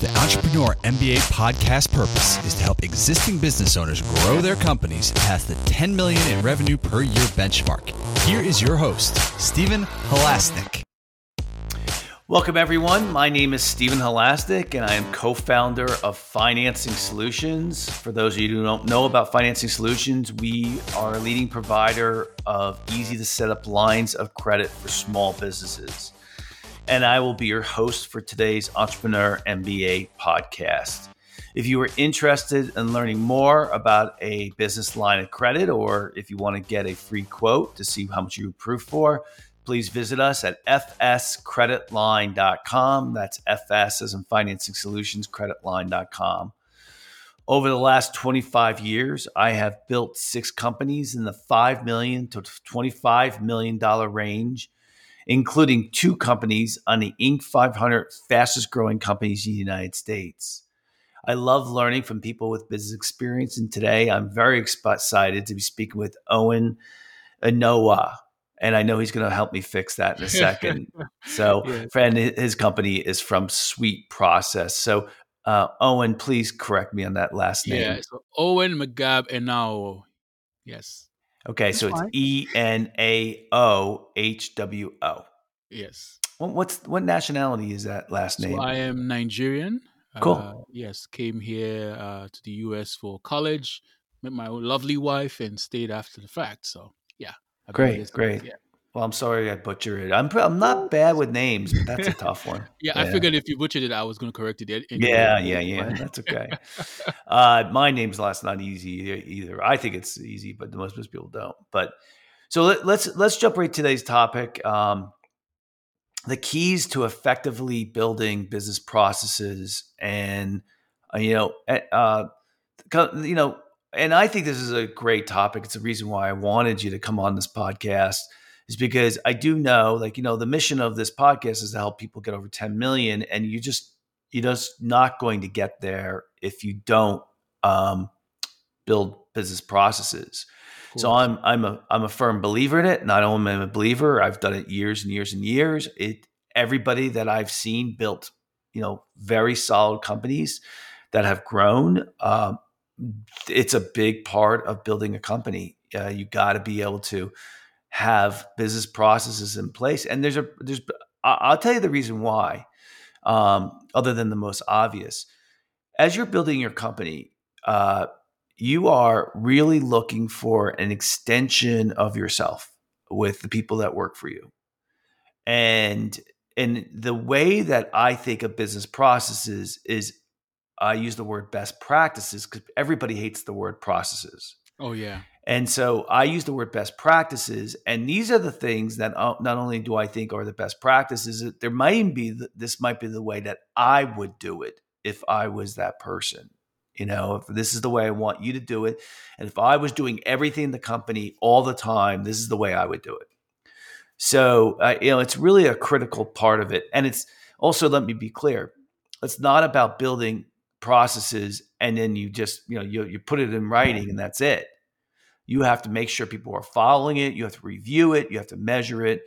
The Entrepreneur MBA podcast purpose is to help existing business owners grow their companies past the 10 million in revenue per year benchmark. Here is your host, Stephen Halasnik. Welcome, everyone. My name is Stephen Halasnik, and I am co founder of Financing Solutions. For those of you who don't know about Financing Solutions, we are a leading provider of easy to set up lines of credit for small businesses and I will be your host for today's Entrepreneur MBA podcast. If you are interested in learning more about a business line of credit, or if you want to get a free quote to see how much you approve for, please visit us at fscreditline.com. That's FS as in Financing Solutions, creditline.com. Over the last 25 years, I have built six companies in the 5 million to $25 million range including two companies on the Inc. 500 fastest growing companies in the United States. I love learning from people with business experience, and today I'm very excited to be speaking with Owen Anoa. And I know he's going to help me fix that in a second. so, friend, his company is from Sweet Process. So, uh, Owen, please correct me on that last name. Yeah, so Owen McGab Enaohwo. Yes. Okay, That's so fine. it's E N A O H W O. Yes. what's what nationality is that last name? So I am Nigerian. Cool. Uh, yes, came here uh, to the U.S. for college, met my lovely wife, and stayed after the fact. So Great, great. Yeah. Well, I'm sorry I butchered it. I'm I'm not bad with names, but that's a tough one. yeah, yeah, I figured if you butchered it, I was going to correct it. Yeah, yeah, yeah. That's okay. uh, my name's last not easy either. I think it's easy, but most most people don't. But so let, let's, let's jump right to today's topic. Um, the keys to effectively building business processes, and uh, you know, eh, uh, you know, and I think this is a great topic. It's the reason why I wanted you to come on this podcast is because I do know, like, you know, the mission of this podcast is to help people get over 10 million. And you just, you're just not going to get there if you don't um, build business processes. So I'm I'm a I'm a firm believer in it. Not only am I a believer, I've done it years and years and years. It everybody that I've seen built, you know, very solid companies that have grown. Um, it's a big part of building a company. Uh, you got to be able to have business processes in place. And there's a there's I'll tell you the reason why, um, other than the most obvious. As you're building your company, uh, you are really looking for an extension of yourself with the people that work for you. And and the way that I think of business processes is I use the word best practices because everybody hates the word processes. Oh yeah. And so I use the word best practices, and these are the things that uh, not only do I think are the best practices, there might be this might be the way that I would do it if I was that person. You know, if this is the way I want you to do it, and if I was doing everything in the company all the time, this is the way I would do it. So uh, you know, it's really a critical part of it, and it's also let me be clear, it's not about building processes and then you just you know you you put it in writing and that's it you have to make sure people are following it. You have to review it. You have to measure it.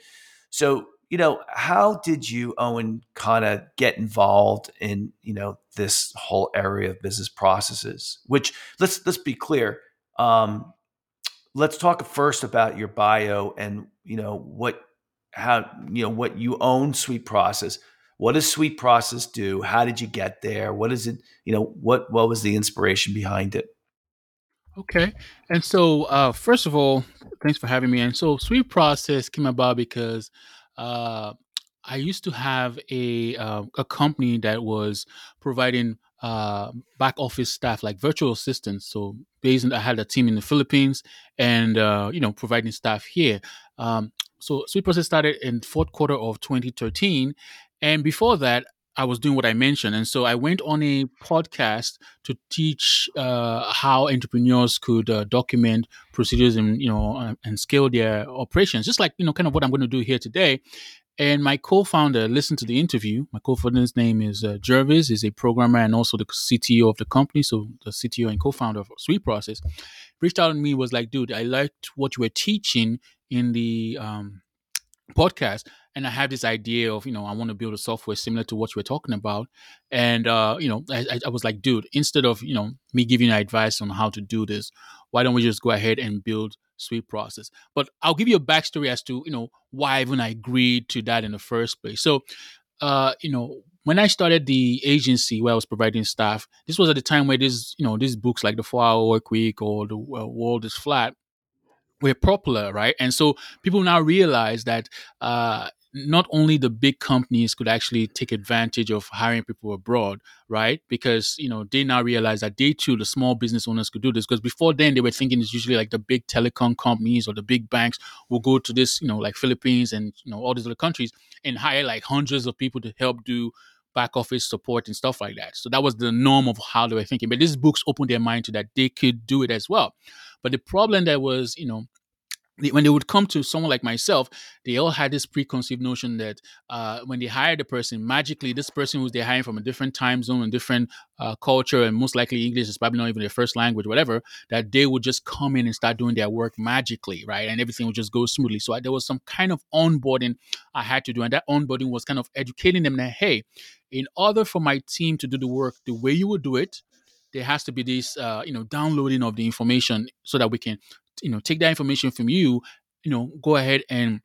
So, you know, how did you, Owen, kind of get involved in, you know, this whole area of business processes? Which let's let's be clear. Um, let's talk first about your bio and you know what how you know what you own Sweet Process. What does Sweet Process do? How did you get there? What is it? You know, what what was the inspiration behind it? Okay. And so, uh, first of all, thanks for having me. And so, Sweet Process came about because uh, I used to have a uh, a company that was providing uh, back office staff, like virtual assistants. So, based on, I had a team in the Philippines, and uh, you know, providing staff here. Um, so, Sweet Process started in fourth quarter of 2013, and before that, I was doing what I mentioned. And so I went on a podcast to teach uh, how entrepreneurs could uh, document procedures and, you know, uh, and scale their operations, just like, you know, kind of what I'm going to do here today. And my co-founder listened to the interview. My co-founder's name is uh, Jervis. He's a programmer and also the CTO of the company. So the CTO and co-founder of Sweet Process reached out to me was like, dude, I liked what you were teaching in the um, podcast and I had this idea of, you know, I want to build a software similar to what were talking about. And, uh, you know, I, I was like, dude, instead of, you know, me giving advice on how to do this, why don't we just go ahead and build Sweet Process? But I'll give you a backstory as to, you know, why even I agreed to that in the first place. So, uh, you know, when I started the agency where I was providing staff, this was at the time where this, you know, these books like the Four Hour Work Week or the uh, World is Flat were popular, right? And so people now realize that uh, not only the big companies could actually take advantage of hiring people abroad, right? Because you know they now realize that they too, the small business owners, could do this. Because before then, they were thinking it's usually like the big telecom companies or the big banks will go to this, you know, like Philippines and you know all these other countries and hire like hundreds of people to help do back office support and stuff like that. So that was the norm of how they were thinking. But these books opened their mind to that they could do it as well. But the problem that was, you know, when they would come to someone like myself, they all had this preconceived notion that uh, when they hired a person, magically this person who they're hiring from a different time zone and different uh, culture, and most likely English is probably not even their first language, whatever, that they would just come in and start doing their work magically, right? And everything would just go smoothly. So I, there was some kind of onboarding I had to do, and that onboarding was kind of educating them that hey, in order for my team to do the work the way you would do it, there has to be this uh, you know downloading of the information so that we can you know take that information from you you know go ahead and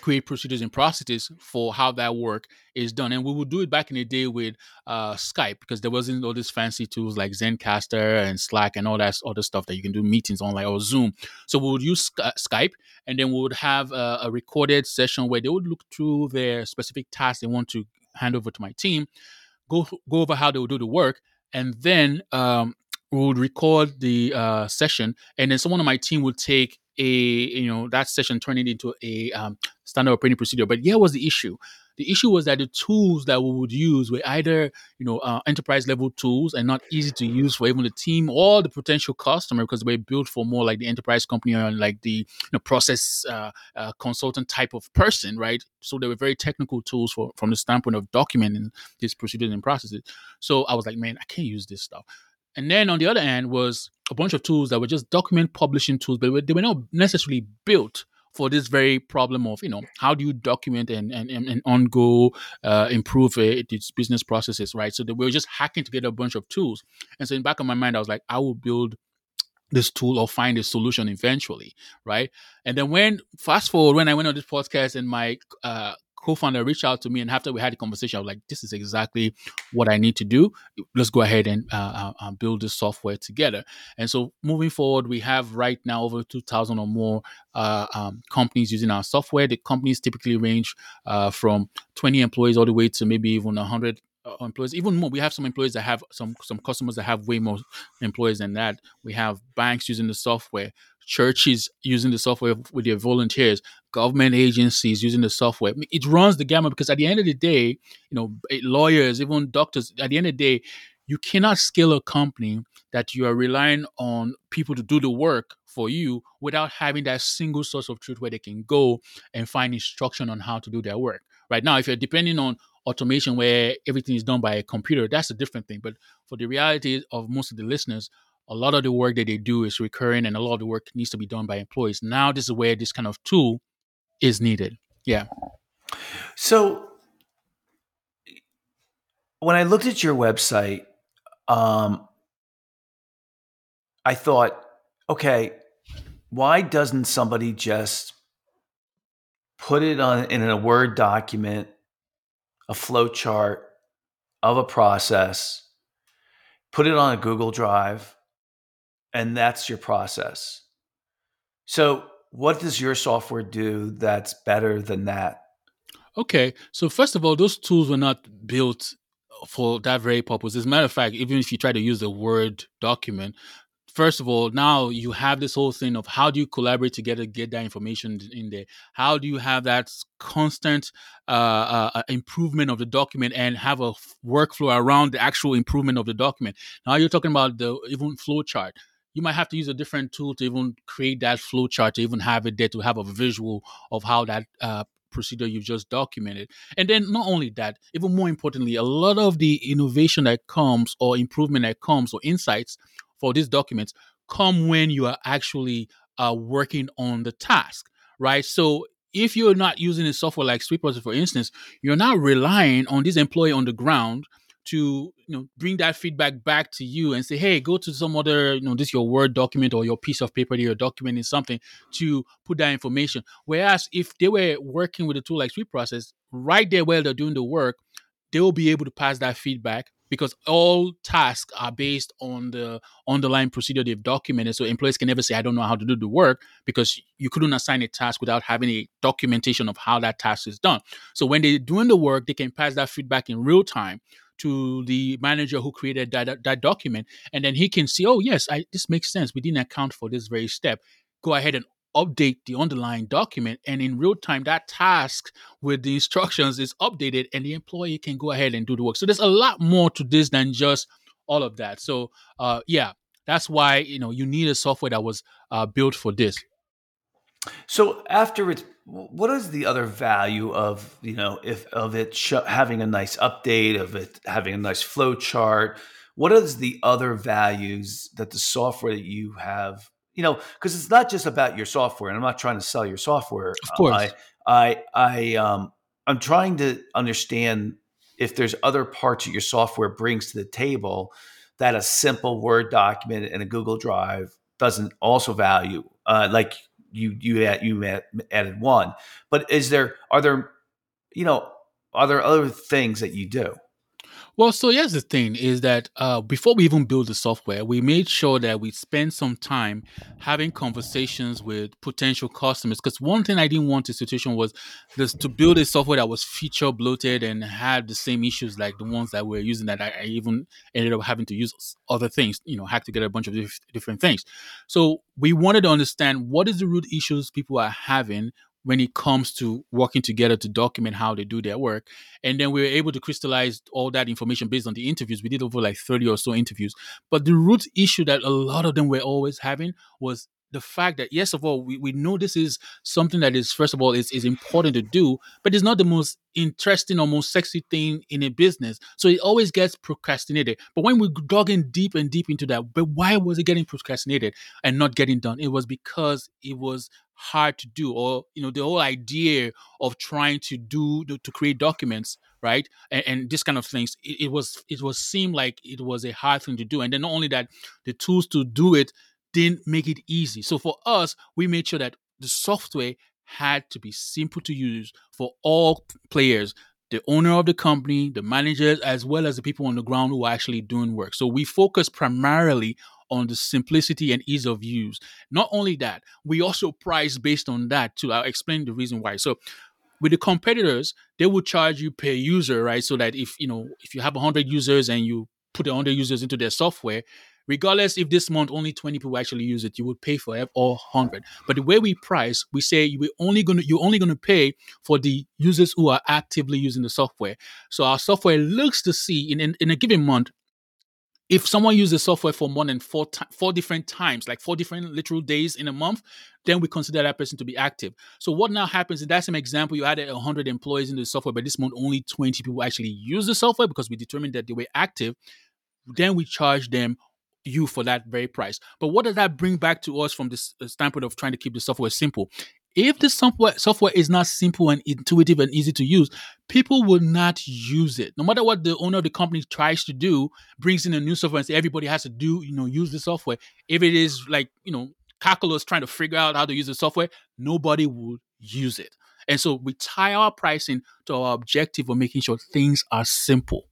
create procedures and processes for how that work is done. And we would do it back in the day with uh, Skype because there wasn't all these fancy tools like Zencastr and Slack and all that other stuff that you can do meetings on, like or Zoom. So we would use Skype, and then we would have a, a recorded session where they would look through their specific tasks they want to hand over to my team, go go over how they would do the work, and then um, we would record the uh, session, and then someone on my team would take a you know that session turn it into a um, standard operating procedure. But here was the issue: the issue was that the tools that we would use were either you know uh, enterprise level tools and not easy to use for even the team or the potential customer because they were built for more like the enterprise company or like the you know, process uh, uh, consultant type of person, right? So they were very technical tools for from the standpoint of documenting these procedures and processes. So I was like, man, I can't use this stuff. And then on the other end was a bunch of tools that were just document publishing tools, but they were not necessarily built for this very problem of you know how do you document and and, and on go uh, improve it, its business processes right? So they were just hacking together a bunch of tools. And so in back of my mind i was like i will build this tool or find a solution eventually right? And then when fast forward when i went on this podcast and my uh, co-founder reached out to me and after we had a conversation i was like this is exactly what i need to do. Let's go ahead and uh, uh, uh, build this software together. And so moving forward we have right now over 2000 or more uh, um, companies using our software. The companies typically range uh, from 20 employees all the way to maybe even 100 uh, employees even more. We have some employees that have some some customers that have way more employees than that. We have banks using the software. Churches using the software with their volunteers, government agencies using the software. It runs the gamut because at the end of the day, you know, eh, lawyers, even doctors, at the end of the day, you cannot scale a company that you are relying on people to do the work for you without having that single source of truth where they can go and find instruction on how to do their work. Right now, if you're depending on automation where everything is done by a computer, that's a different thing. But for the reality of most of the listeners, a lot of the work that they do is recurring and a lot of the work needs to be done by employees. Now, this is where this kind of tool is needed. Yeah. So, when I looked at your website, um, I thought, okay, why doesn't somebody just put it on in a Word document, a flow chart of a process, put it on a Google Drive, and that's your process. So, what does your software do that's better than that? Okay, so first of all, those tools were not built for that very purpose. As a matter of fact, even if you try to use the Word document, first of all, now you have this whole thing of how do you collaborate together, get that information in there? How do you have that constant uh, uh, uh improvement of the document and have a workflow around the actual improvement of the document? Now you're talking about the even flow chart you might have to use a different tool to even create that flow chart to even have it there to have a visual of how that uh, procedure you've just documented. And then not only that, even more importantly, a lot of the innovation that comes or improvement that comes or insights for these documents come when you are actually uh, working on the task, right? So if you're not using a software like SweetProcess, for instance, you're not relying on this employee on the ground to you know bring that feedback back to you and say hey go to some other you know this your word document or your piece of paper that you're documenting something to put that information whereas if they were working with a tool like sweet process right there while they're doing the work they will be able to pass that feedback because all tasks are based on the underlying procedure they've documented. So employees can never say, I don't know how to do the work because you couldn't assign a task without having a documentation of how that task is done. So when they're doing the work, they can pass that feedback in real time to the manager who created that, that document. And then he can see, oh, yes, I, this makes sense. We didn't account for this very step. Go ahead and update the underlying document and in real time that task with the instructions is updated and the employee can go ahead and do the work so there's a lot more to this than just all of that so uh, yeah that's why you know you need a software that was uh, built for this so after it's what is the other value of you know if of it sh- having a nice update of it having a nice flow chart what is the other values that the software that you have you know, because it's not just about your software. And I'm not trying to sell your software. Of course. I, I, I, um, I'm trying to understand if there's other parts that your software brings to the table that a simple Word document in a Google Drive doesn't also value. Uh, like you, you, add, you added one, but is there, are there, you know, are there other things that you do? Well, so here's the thing is that uh, before we even build the software, we made sure that we spend some time having conversations with potential customers. Because one thing I didn't want the situation was this, to build a software that was feature bloated and had the same issues like the ones that we're using that I, I even ended up having to use other things, you know, hack together a bunch of dif- different things. So we wanted to understand what is the root issues people are having when it comes to working together to document how they do their work. And then we were able to crystallize all that information based on the interviews. We did over like 30 or so interviews. But the root issue that a lot of them were always having was the fact that yes of all we, we know this is something that is first of all is, is important to do but it's not the most interesting or most sexy thing in a business. So it always gets procrastinated. But when we dug in deep and deep into that but why was it getting procrastinated and not getting done? It was because it was hard to do or you know the whole idea of trying to do to create documents right and, and this kind of things it, it was it was seemed like it was a hard thing to do. And then not only that the tools to do it didn't make it easy. So for us, we made sure that the software had to be simple to use for all players the owner of the company, the managers, as well as the people on the ground who are actually doing work. So we focus primarily on the simplicity and ease of use. Not only that, we also price based on that too. I'll uh, explain the reason why. So with the competitors, they will charge you per user, right? So that if you know if you have 100 users and you put 100 users into their software, regardless if this month only 20 people actually use it, you would pay for all 100. But the way we price, we say you only going to you're only going to pay for the users who are actively using the software. So our software looks to see in, in, in a given month if someone uses the software for more than four four different times, like four different literal days in a month, then we consider that person to be active. So what now happens in that same example, you added 100 employees in the software, but this month only 20 people actually use the software because we determined that they were active. Then we charge them you for that very price. But what does that bring back to us from this uh, standpoint of trying to keep the software simple? If the software software is not simple and intuitive and easy to use, people will not use it. No matter what the owner of the company tries to do, brings in a new software and say everybody has to do, you know, use the software. If it is like, you know, calculus trying to figure out how to use the software, nobody will use it. And so we tie our pricing to our objective of making sure things are simple.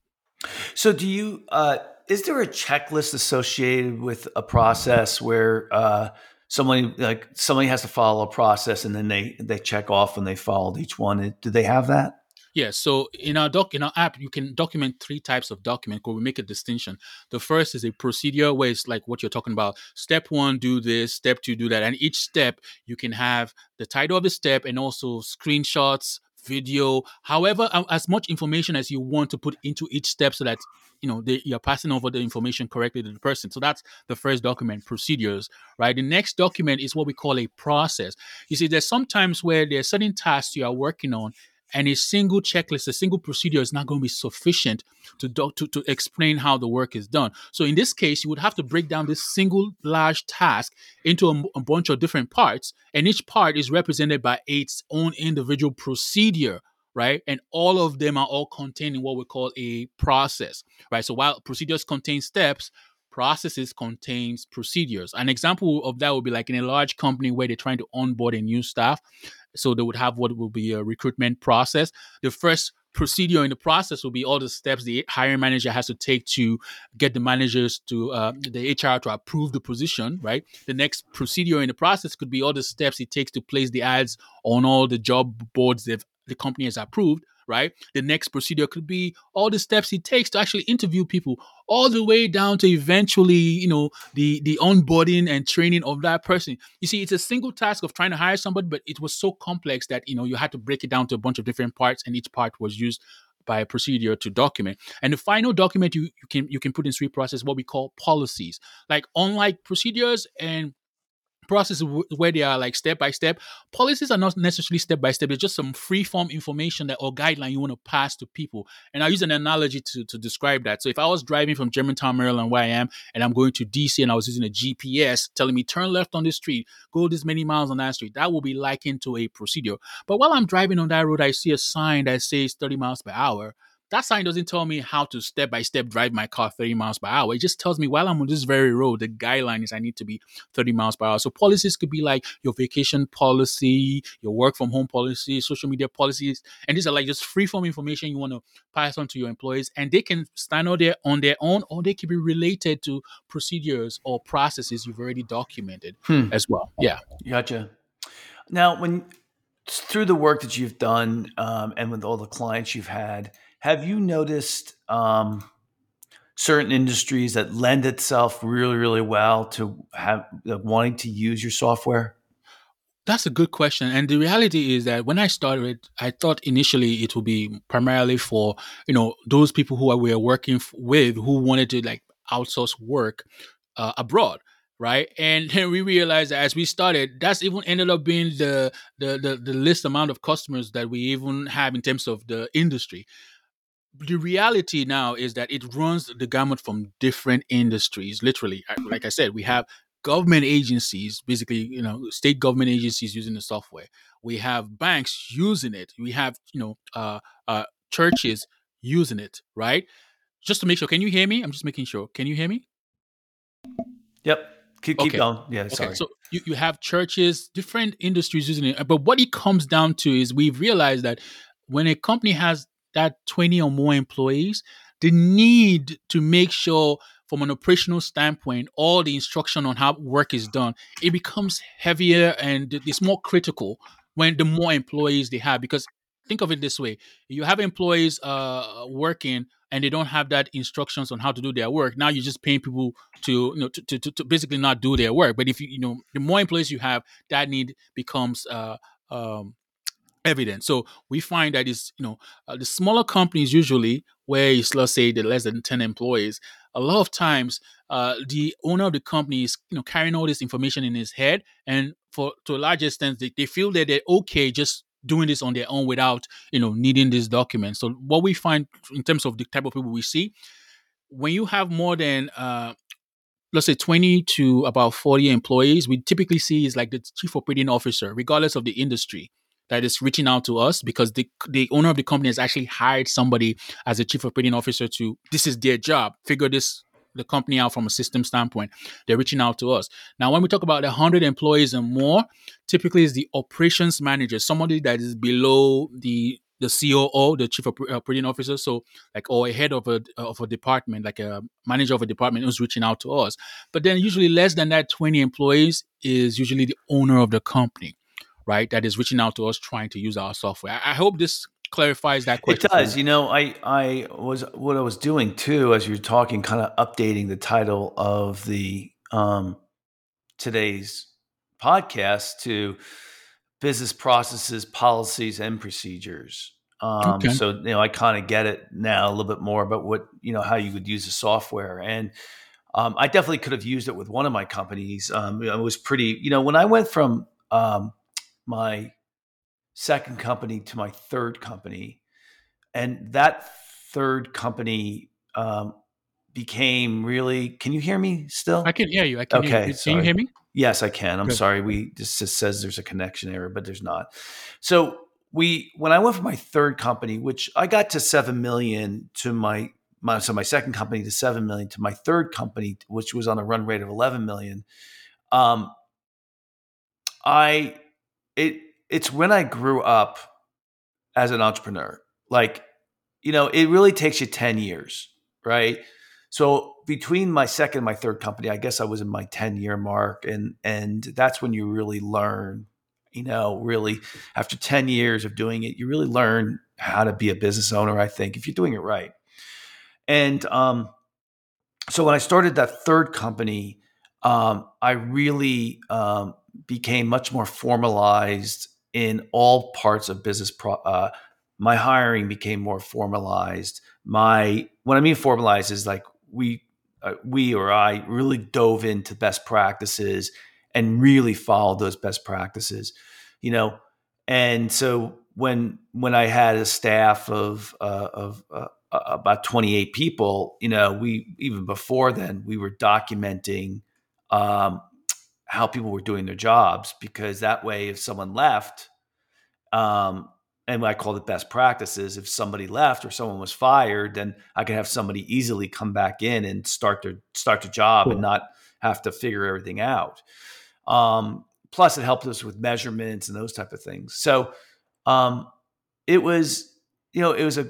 So do you uh is there a checklist associated with a process where uh, somebody like somebody has to follow a process and then they they check off when they followed each one? Do they have that? Yeah, so in our doc in our app, you can document three types of document where we make a distinction. The first is a procedure where it's like what you're talking about. Step one, do this, step two, do that. And each step you can have the title of the step and also screenshots, video, however, um, as much information as you want to put into each step so that you know they, you're passing over the information correctly to the person. So that's the first document, procedures, right? The next document is what we call a process. You see, there's sometimes where there's certain tasks you are working on and a single checklist, a single procedure is not going to be sufficient to, do, to, to explain how the work is done. So in this case, you would have to break down this single large task into a, a bunch of different parts, and each part is represented by its own individual procedure right? And all of them are all contained in what we call a process, right? So while procedures contain steps, processes contains procedures. An example of that would be like in a large company where they're trying to onboard a new staff. So they would have what will be a recruitment process. The first procedure in the process will be all the steps the hiring manager has to take to get the managers to uh, the HR to approve the position, right? The next procedure in the process could be all the steps it takes to place the ads on all the job boards the company has approved, right? The next procedure could be all the steps it takes to actually interview people, all the way down to eventually, you know, the the onboarding and training of that person. You see, it's a single task of trying to hire somebody, but it was so complex that you know you had to break it down to a bunch of different parts, and each part was used by a procedure to document. And the final document you, you can you can put in Sweet process what we call policies. Like unlike procedures and process where they are like step by step. Policies are not necessarily step by step. It's just some free form information that or guideline you want to pass to people. And I use an analogy to, to describe that. So if I was driving from Germantown, Maryland, where I am, and I'm going to DC and I was using a GPS telling me turn left on this street, go this many miles on that street, that will be likened to a procedure. But while I'm driving on that road, I see a sign that says 30 miles per hour that sign doesn't tell me how to step by step drive my car 30 miles per hour. It just tells me while I'm on this very road, the guideline is I need to be 30 miles per hour. So policies could be like your vacation policy, your work from home policy, social media policies, and these are like just free form information you want to pass on to your employees, and they can stand out there on their own, or they can be related to procedures or processes you've already documented hmm. as well. Yeah, gotcha. Now, when through the work that you've done um, and with all the clients you've had have you noticed um, certain industries that lend itself really, really well to have wanting to use your software? That's a good question. And the reality is that when I started, I thought initially it would be primarily for, you know, those people who we are working with who wanted to like outsource work uh, abroad right? And then we realized that as we started, that's even ended up being the, the the the amount of customers that we even have in terms of the industry the reality now is that it runs the gamut from different industries. Literally, like I said, we have government agencies, basically, you know, state government agencies using the software. We have banks using it. We have, you know, uh, uh, churches using it. Right? Just to make sure. Can you hear me? I'm just making sure. Can you hear me? Yep. Keep, keep okay. going. Yeah, sorry. So you, you have churches, different industries using it. But what it comes down to is we've realized that when a company has that 20 or more employees, the need to make sure from an operational standpoint, all the instruction on how work is done, it becomes heavier and it's more critical when the more employees they have. Because think of it this way: you have employees uh, working and they don't have that instructions on how to do their work. Now you're just paying people to you know to, to, to basically not do their work. But if you you know the more employees you have, that need becomes uh, um, evident. So we find that is you know uh, the smaller companies usually where it's let's say the less than ten employees. A lot of times, uh, the owner of the company is you know carrying all this information in his head, and for to a large extent, they, they feel that they're okay just doing this on their own without you know needing this document. So what we find in terms of the type of people we see, when you have more than uh, let's say 20 to about 40 employees, we typically see is like the chief operating officer, regardless of the industry that is reaching out to us because the the owner of the company has actually hired somebody as a chief operating officer to this is their job. Figure this the company out from a system standpoint. They're reaching out to us. Now when we talk about 100 employees and more typically is the operations manager somebody that is below the the COO, the chief operating officer, so like or a head of a of a department, like a manager of a department, who's reaching out to us. But then usually less than that, twenty employees is usually the owner of the company right? That is reaching out to us trying to use our software. I, I hope this clarifies that question. It does. You know, I I was what I was doing too as you're talking, kind of updating the title of the um today's podcast to business processes, policies, and procedures. Um, okay. So you know, I kind of get it now a little bit more about what you know how you would use the software, and um, I definitely could have used it with one of my companies. Um, it was pretty, you know, when I went from um, my second company to my third company, and that third company um, became really. Can you hear me still? I can hear you. I can. Okay, hear you. can you hear me? Yes, I can. I'm Good. sorry. We just, just says there's a connection error, but there's not. So we when I went for my third company, which I got to seven million to my my so my second company to seven million to my third company, which was on a run rate of eleven million. Um, I it it's when I grew up as an entrepreneur. Like, you know, it really takes you 10 years, right? So between my second and my third company, I guess I was in my 10 year mark. And and that's when you really learn, you know, really after 10 years of doing it, you really learn how to be a business owner, I think, if you're doing it right. And um, so when I started that third company, um, I really um, became much more formalized in all parts of business. Pro- uh, my hiring became more formalized. My what I mean formalized is like we uh, we or I really dove into best practices and really followed those best practices, you know. And so when when I had a staff of uh, of uh, about 28 people, you know, we even before then we were documenting um, how people were doing their jobs because that way, if someone left, um, and I call it best practices, if somebody left or someone was fired, then I could have somebody easily come back in and start their start the job cool. and not have to figure everything out. Um, plus, it helped us with measurements and those type of things. So um, it was, you know, it was a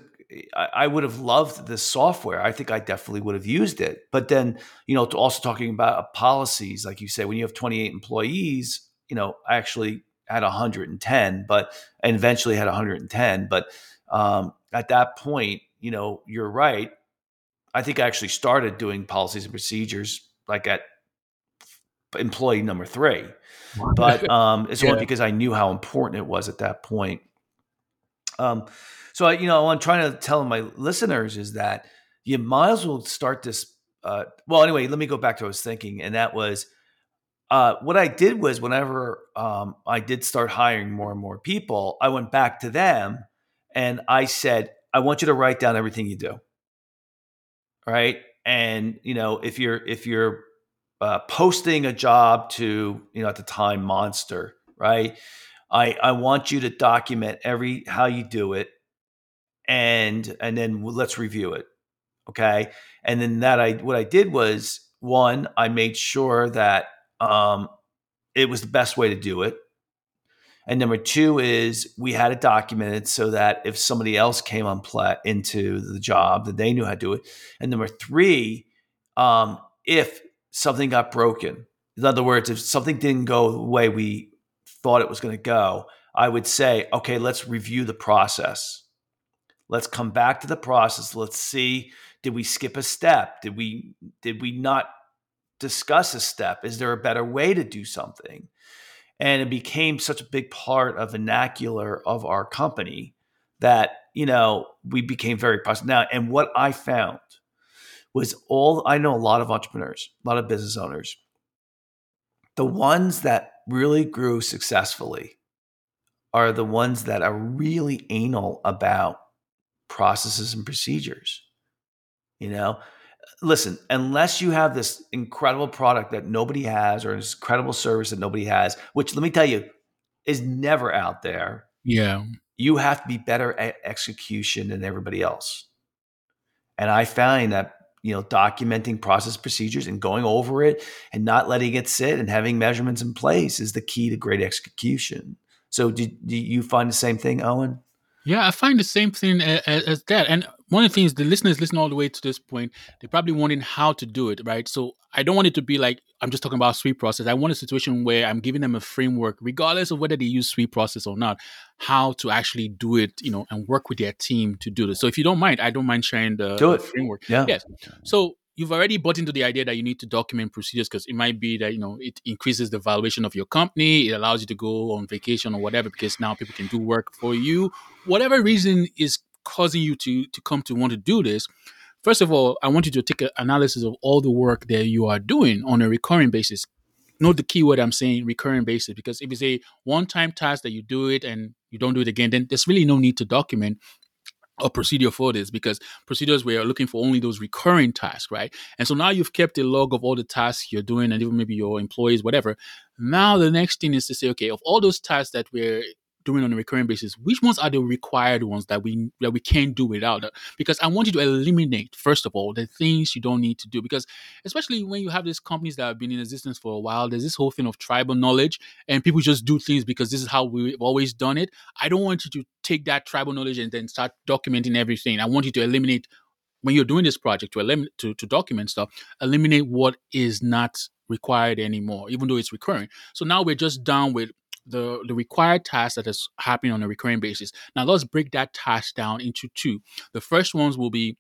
I, I would have loved this software. I think I definitely would have used it. But then, you know, also talking about policies, like you say, when you have 28 employees, you know, I actually had 110, but and eventually had 110. But um, at that point, you know, you're right. I think I actually started doing policies and procedures like at employee number three. But um, it's yeah. only because I knew how important it was at that point. Um, so, I, you know, I'm trying to tell my listeners is that you might as well start this. Uh, well, anyway, let me go back to what I was thinking, and that was uh, what I did was whenever um, I did start hiring more and more people, I went back to them and I said, I want you to write down everything you do. Right. And, you know, if you're, if you're uh, posting a job to, you know, at the time, Monster, right? I, I want you to document every, how you do it and and then let's review it okay? And then that i what i did was one i made sure that um, it was the best way to do it. And number two is we had it documented so that if somebody else came on play into the job that they knew how to do it. And number three um, if something got broken in other words if something didn't go the way we thought it was going to go i would say okay let's review the process Let's come back to the process. Let's see did we skip a step? Did we did we not discuss a step? Is there a better way to do something? And it became such a big part of vernacular of our company that, you know, we became very positive. Now, and what I found was all I know a lot of entrepreneurs, a lot of business owners. The ones that really grew successfully are the ones that are really anal about processes and procedures. You know, listen, unless you have this incredible product that nobody has or this incredible service that nobody has, which let me tell you is never out there. Yeah. You have to be better at execution than everybody else. And I find that, you know, documenting process procedures and going over it and not letting it sit and having measurements in place is the key to great execution. So, do, do you find the same thing, Owen? Yeah, I find the same thing as, as, that. And one of the things the listeners listen all the way to this point, they're probably wondering how to do it, right? So I don't want it to be like I'm just talking about Sweet Process. I want a situation where I'm giving them a framework, regardless of whether they use Sweet Process or not, how to actually do it, you know, and work with their team to do this. So if you don't mind, I don't mind sharing the, do it. The framework. Yeah. Yes. So you've already bought into the idea that you need to document procedures because it might be that you know it increases the valuation of your company it allows you to go on vacation or whatever because now people can do work for you. Whatever reason is causing you to to come to want to do this first of all i want you to take an analysis of all the work that you are doing on a recurring basis. Note the keyword I'm saying recurring basis because if it's a one time task that you do it and you don't do it again, then there's really no need to document a procedure for this because procedures we are looking for only those recurring tasks, right? And so now you've kept a log of all the tasks you're doing and even maybe your employees, whatever. Now the next thing is to say, okay, of all those tasks that we're doing on a recurring basis, which ones are the required ones that we that we can't do without? Because I want you to eliminate first of all the things you don't need to do. Because especially when you have these companies that have been in existence for a while, there's this whole thing of tribal knowledge, and people just do things because this is how we've always done it. I don't want you to take that tribal knowledge and then start documenting everything. I want you to eliminate when you're doing this project to eliminate to, to document stuff, eliminate what is not required anymore, even though it's recurring. So now we're just down with the, the required task that is happening on a recurring basis. Now let's break that task down into two. The first ones will be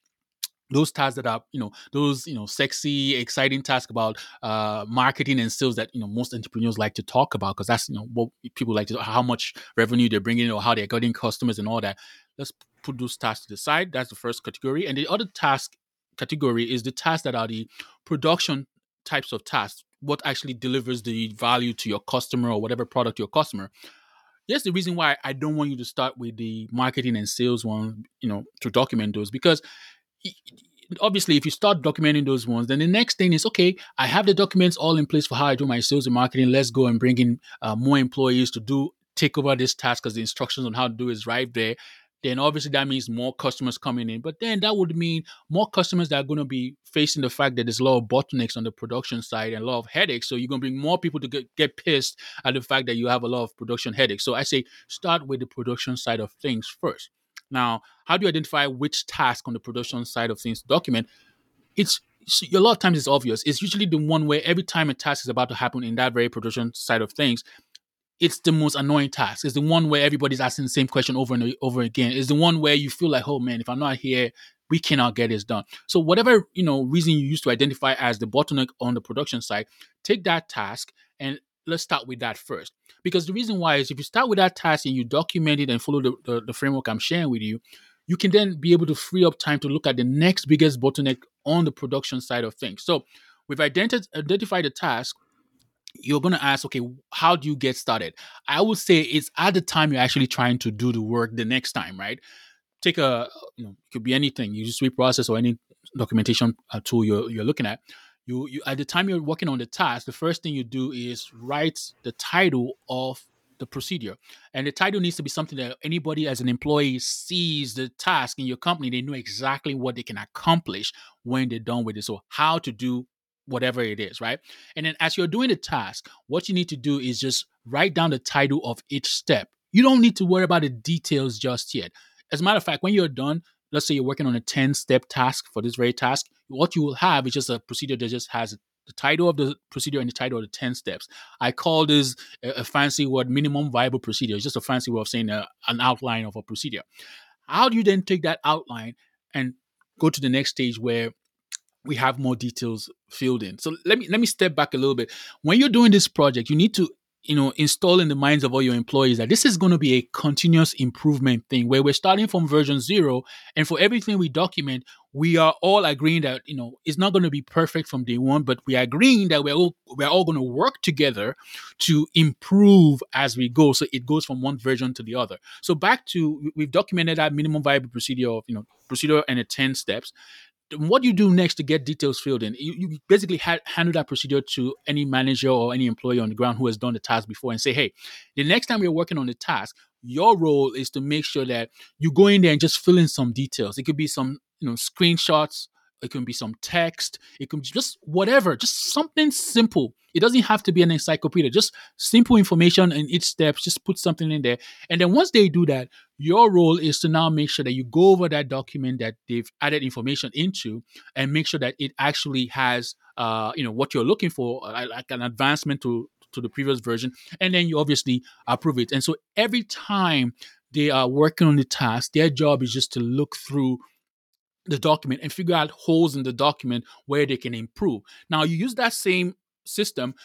those tasks that are you know those you know sexy exciting tasks about uh marketing and sales that you know most entrepreneurs like to talk about because that's you know what people like to how much revenue they're bringing or how they're getting customers and all that let's put those tasks to the side that's the first category and the other task category is the tasks that are the production types of tasks what actually delivers the value to your customer or whatever product your customer. That's the reason why I don't want you to start with the marketing and sales one, you know, to document those because obviously if you start documenting those ones then the next thing is okay i have the documents all in place for how i do my sales and marketing let's go and bring in uh, more employees to do take over this task because the instructions on how to do is right there then obviously that means more customers coming in. But then that would mean more customers that are going to be facing the fact that there's a lot of bottlenecks on the production side and a lot of headaches. So you're going to bring more people to get, get pissed at the fact that you have a lot of production headaches. So I say start with the production side of things first. Now, how do you identify which task on the production side of things to document? It's a lot of times it's obvious. It's usually the one where every time a task is about to happen in that very production side of things, it's the most annoying task. It's the one where everybody's asking the same question over and over again. It's the one where you feel like, oh man, if I'm not here, we cannot get this done. So whatever you know reason you used to identify as the bottleneck on the production side, take that task and let's start with that first. Because the reason why is if you start with that task and you document it and follow the, the, the framework I'm sharing with you, you can then be able to free up time to look at the next biggest bottleneck on the production side of things. So we've identi- identified the task you're going to ask, okay, how do you get started? I would say it's at the time you're actually trying to do the work the next time, right? Take a, you know, it could be anything. You just process or any documentation uh, tool you're, you're looking at. You, you at the time you're working on the task, the first thing you do is write the title of the procedure. And the title needs to be something that anybody as an employee sees the task in your company, they know exactly what they can accomplish when they're done with it. So how to do whatever it is, right? And then as you're doing the task, what you need to do is just write down the title of each step. You don't need to worry about the details just yet. As a matter of fact, when you're done, let's say you're working on a 10 step task for this very task, what you will have is just a procedure that just has the title of the procedure and the title of the 10 steps. I call this a, fancy word minimum viable procedure. It's just a fancy way of saying a, uh, an outline of a procedure. How do you then take that outline and go to the next stage where we have more details filled in. So let me let me step back a little bit. When you're doing this project, you need to you know install in the minds of all your employees that this is going to be a continuous improvement thing where we're starting from version zero and for everything we document we are all agreeing that you know it's not going to be perfect from day one but we are agreeing that we're all we're all going to work together to improve as we go so it goes from one version to the other so back to we've documented that minimum viable procedure of you know procedure and the 10 steps what you do next to get details filled in? You, you basically ha- handle that procedure to any manager or any employee on the ground who has done the task before and say, hey, the next time we're working on the task, your role is to make sure that you go in there and just fill in some details. It could be some, you know, screenshots, it can be some text, it can be just whatever, just something simple. It doesn't have to be an encyclopedia, just simple information in each step, just put something in there. And then once they do that, your role is to now make sure that you go over that document that they've added information into and make sure that it actually has uh, you know what you're looking for, uh, like an advancement to to the previous version, and then you obviously approve it. And so every time they are working on the task, their job is just to look through the document and figure out holes in the document where they can improve. Now, you use that same system,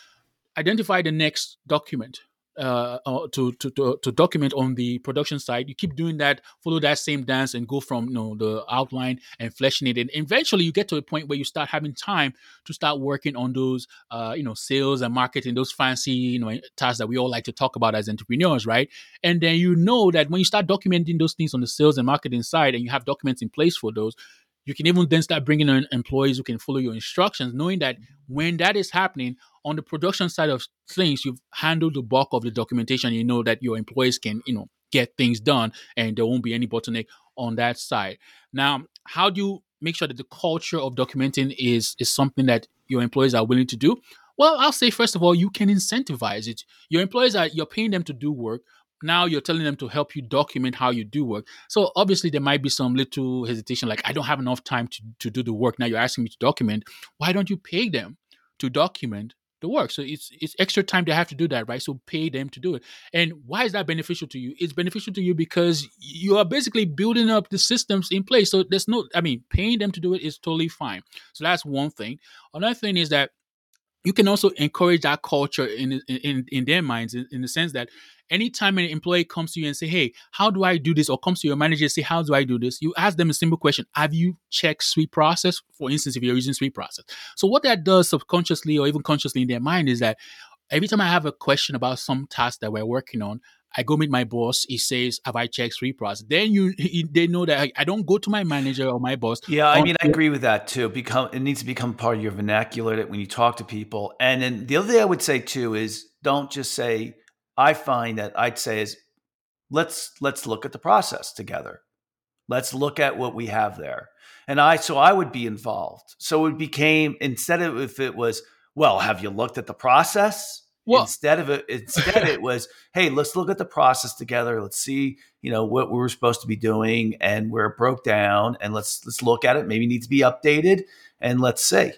identify the next document uh, uh, to, to, to to document on the production side. You keep doing that, follow that same dance, and go from you know the outline and fleshing it. And eventually, you get to a point where you start having time to start working on those uh, you know sales and marketing, those fancy you know tasks that we all like to talk about as entrepreneurs, right? And then you know that when you start documenting those things on the sales and marketing side, and you have documents in place for those, you can even then start bringing in employees who can follow your instructions, knowing that when that is happening on the production side of things, you've handled the bulk of the documentation. You know that your employees can, you know, get things done and there won't be any bottleneck on that side. Now, how do you make sure that the culture of documenting is is something that your employees are willing to do? Well, I'll say first of all, you can incentivize it. Your employees are you're paying them to do work now you're telling them to help you document how you do work. So obviously there might be some little hesitation, like I don't have enough time to, to do the work. Now you're asking me to document. Why don't you pay them to document the work? So it's it's extra time they have to do that, right? So pay them to do it. And why is that beneficial to you? It's beneficial to you because you are basically building up the systems in place. So there's no, I mean, paying them to do it is totally fine. So that's one thing. Another thing is that you can also encourage that culture in in in their minds in, in the sense that anytime an employee comes to you and say, "Hey, how do I do this?" or comes to your manager and say, "How do I do this?" you ask them a simple question: Have you checked Sweet Process? For instance, if you're using Sweet Process, so what that does subconsciously or even consciously in their mind is that every time I have a question about some task that we're working on, I go meet my boss. He says, "Have I checked Sweet Process?" Then you they know that I, I, don't go to my manager or my boss. Yeah, I mean, I agree with that too. Become it needs to become part of your vernacular that when you talk to people. And then the other thing I would say too is don't just say. I find that I'd say is let's let's look at the process together. Let's look at what we have there. And I so I would be involved. So it became instead of if it was well, have you looked at the process? Well, instead of it, instead it was, hey, let's look at the process together. Let's see, you know, what we were supposed to be doing and where it broke down, and let's let's look at it. Maybe it needs to be updated, and let's see.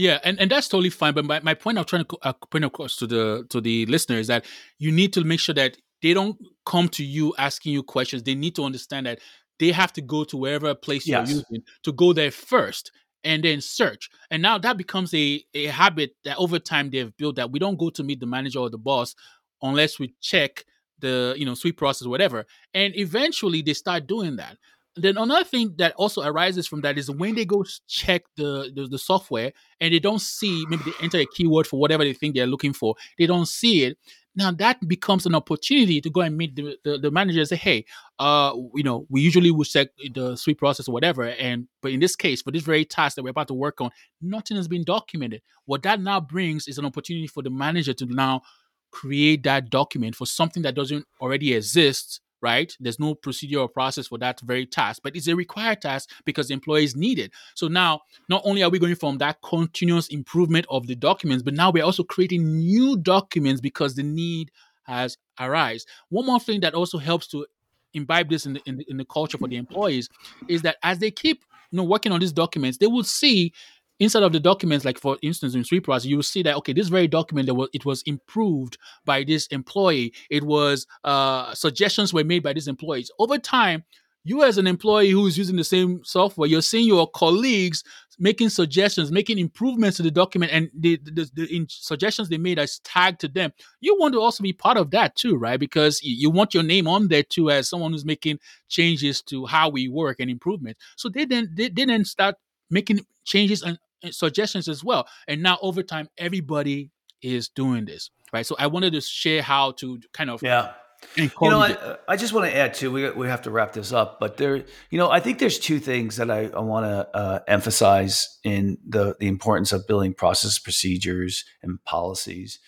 Yeah, and, and that's totally fine. But my, my point I'm trying to uh, point across to the to the listener is that you need to make sure that they don't come to you asking you questions. They need to understand that they have to go to wherever place yes. you're using to go there first and then search. And now that becomes a, a habit that over time they've built that we don't go to meet the manager or the boss unless we check the you know sweet process whatever and eventually they start doing that then another thing that also arises from that is when they go check the, the, the software and they don't see maybe they enter a keyword for whatever they think they're looking for they don't see it now that becomes an opportunity to go and meet the, the, the manager and say hey uh you know we usually would check the sweet process or whatever and but in this case for this very task that we're about to work on nothing has been documented. What that now brings is an opportunity for the manager to now create that document for something that doesn't already exist right? There's no procedure or process for that very task, but it's a required task because the employees need it. So now, not only are we going from that continuous improvement of the documents, but now we're also creating new documents because the need has arisen. One more thing that also helps to imbibe this in the, in the, in the culture for the employees is that as they keep you know working on these documents, they will see inside of the documents, like for instance in Sweet Process, you will see that okay, this very document that was it was improved by this employee. It was uh, suggestions were made by these employees. Over time, you as an employee who is using the same software, you're seeing your colleagues making suggestions, making improvements to the document, and the, the, the, suggestions they made as tagged to them. You want to also be part of that too, right? Because you want your name on there too as someone who's making changes to how we work and improvement. So they then they, they then start making changes and suggestions as well. And now over time, everybody is doing this, right? So I wanted to share how to kind of yeah. You know, I, I, just want to add too. We we have to wrap this up, but there, you know, I think there's two things that I, I want to uh, emphasize in the the importance of building process, procedures, and policies,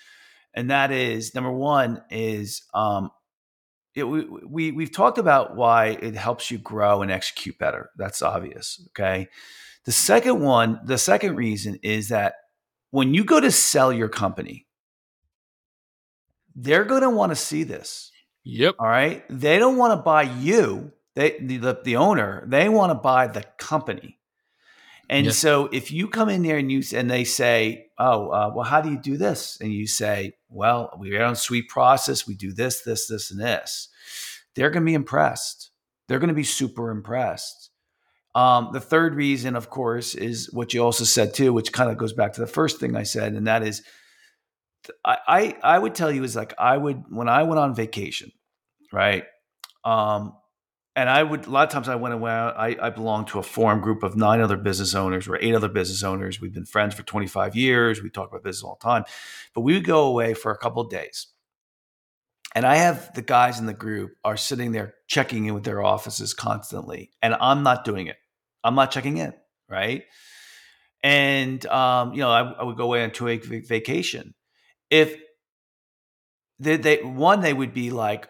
and that is number one is um, it, we, we we've talked about why it helps you grow and execute better. That's obvious. Okay, the second one, the second reason is that when you go to sell your company, they're going to want to see this. Yep. All right. They don't want to buy you, they the, the owner, they want to buy the company. And so if you come in there and you and they say, "Oh, uh, well, how do you do this?" and you say, "Well, we're on Sweet Process. We do this, this, this, and this," they're going to be impressed. They're going to be super impressed. Um, the third reason, of course, is what you also said too, which kind of goes back to the first thing I said, and that is I, I I would tell you is like I would when I went on vacation, right? Um, and I would a lot of times I went away. I, I belong to a forum group of nine other business owners or eight other business owners. We've been friends for 25 years. We talk about business all the time, but we would go away for a couple of days. And I have the guys in the group are sitting there checking in with their offices constantly, and I'm not doing it. I'm not checking in, right? And um, you know, I, I would go away on two week vacation. If they, they one, they would be like,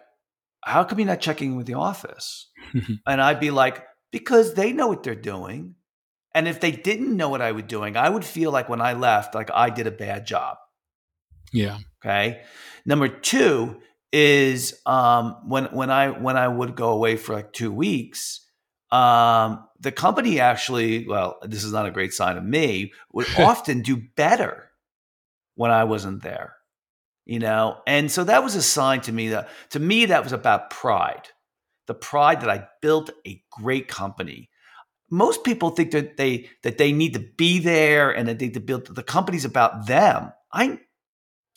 "How come you're not checking in with the office?" and I'd be like, "Because they know what they're doing." And if they didn't know what I was doing, I would feel like when I left, like I did a bad job. Yeah. Okay. Number two is um, when when I when I would go away for like two weeks, um, the company actually, well, this is not a great sign of me, would often do better when I wasn't there. You know, and so that was a sign to me that to me that was about pride, the pride that I built a great company. Most people think that they that they need to be there and that they need to build the company's about them. I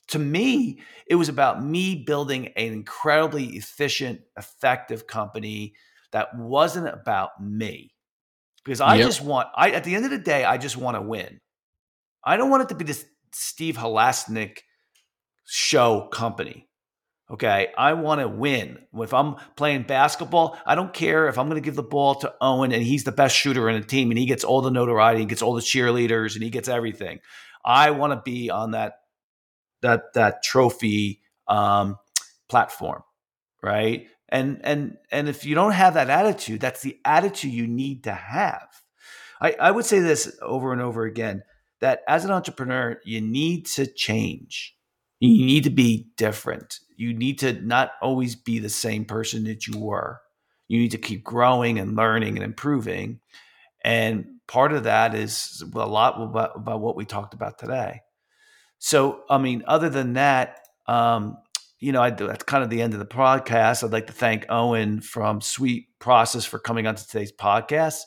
to me, it was about me building an incredibly efficient, effective company that wasn't about me. Because I yep. just want, I at the end of the day, I just want to win. I don't want it to be this Steve Halasnik show company. Okay. I want to win. If I'm playing basketball, I don't care if I'm going to give the ball to Owen and he's the best shooter in the team and he gets all the notoriety, he gets all the cheerleaders and he gets everything. I want to be on that that that trophy um, platform, right? And and and if you don't have that attitude, that's the attitude you need to have. I, I would say this over and over again that as an entrepreneur, you need to change. You need to be different. You need to not always be the same person that you were. You need to keep growing and learning and improving. And part of that is a lot about, about what we talked about today. So, I mean, other than that, um, you know, I, that's kind of the end of the podcast. I'd like to thank Owen from Sweet Process for coming onto today's podcast.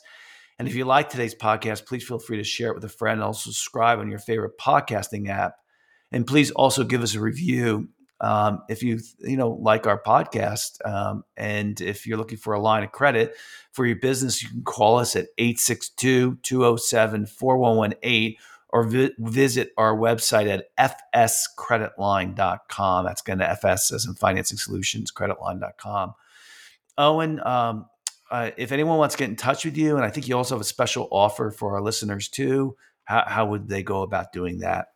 And if you like today's podcast, please feel free to share it with a friend and also subscribe on your favorite podcasting app. And please also give us a review um, if you you know like our podcast. Um, and if you're looking for a line of credit for your business, you can call us at 862 207 4118 or vi- visit our website at fscreditline.com. That's going to FS as in Financing Solutions, creditline.com. Owen, um, uh, if anyone wants to get in touch with you, and I think you also have a special offer for our listeners too, how, how would they go about doing that?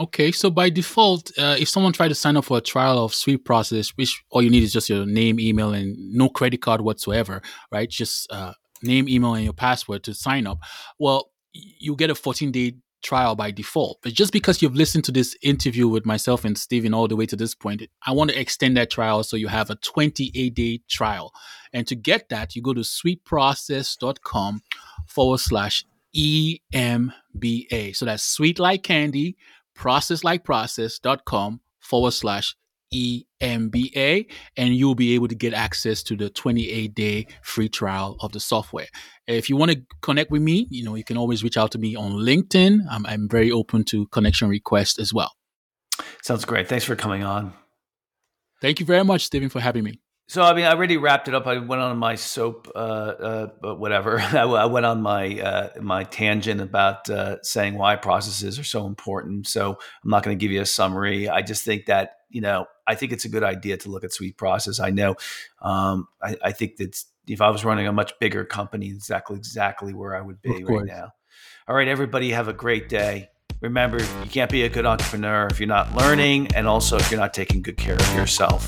Okay, so by default, uh, if someone tried to sign up for a trial of Sweet Process, which all you need is just your name, email, and no credit card whatsoever, right? Just uh, name, email, and your password to sign up. Well, you get a 14 day trial by default. But just because you've listened to this interview with myself and Steven all the way to this point, I want to extend that trial so you have a 28 day trial. And to get that, you go to sweetprocess.com forward slash EMBA. So that's sweet like candy, process like process.com forward slash EMBA, and you'll be able to get access to the 28 day free trial of the software. If you want to connect with me, you know, you can always reach out to me on LinkedIn. I'm, I'm very open to connection requests as well. Sounds great. Thanks for coming on. Thank you very much, Stephen, for having me. So I mean, I already wrapped it up. I went on my soap, uh, uh, whatever. I, went on my uh, my tangent about uh, saying why processes are so important. So I'm not going to give you a summary. I just think that you know, I think it's a good idea to look at sweet process. I know, um, I, I, think that if I was running a much bigger company, exactly exactly where I would be right now. All right, everybody, have a great day. Remember, you can't be a good entrepreneur if you're not learning, and also if you're not taking good care of yourself.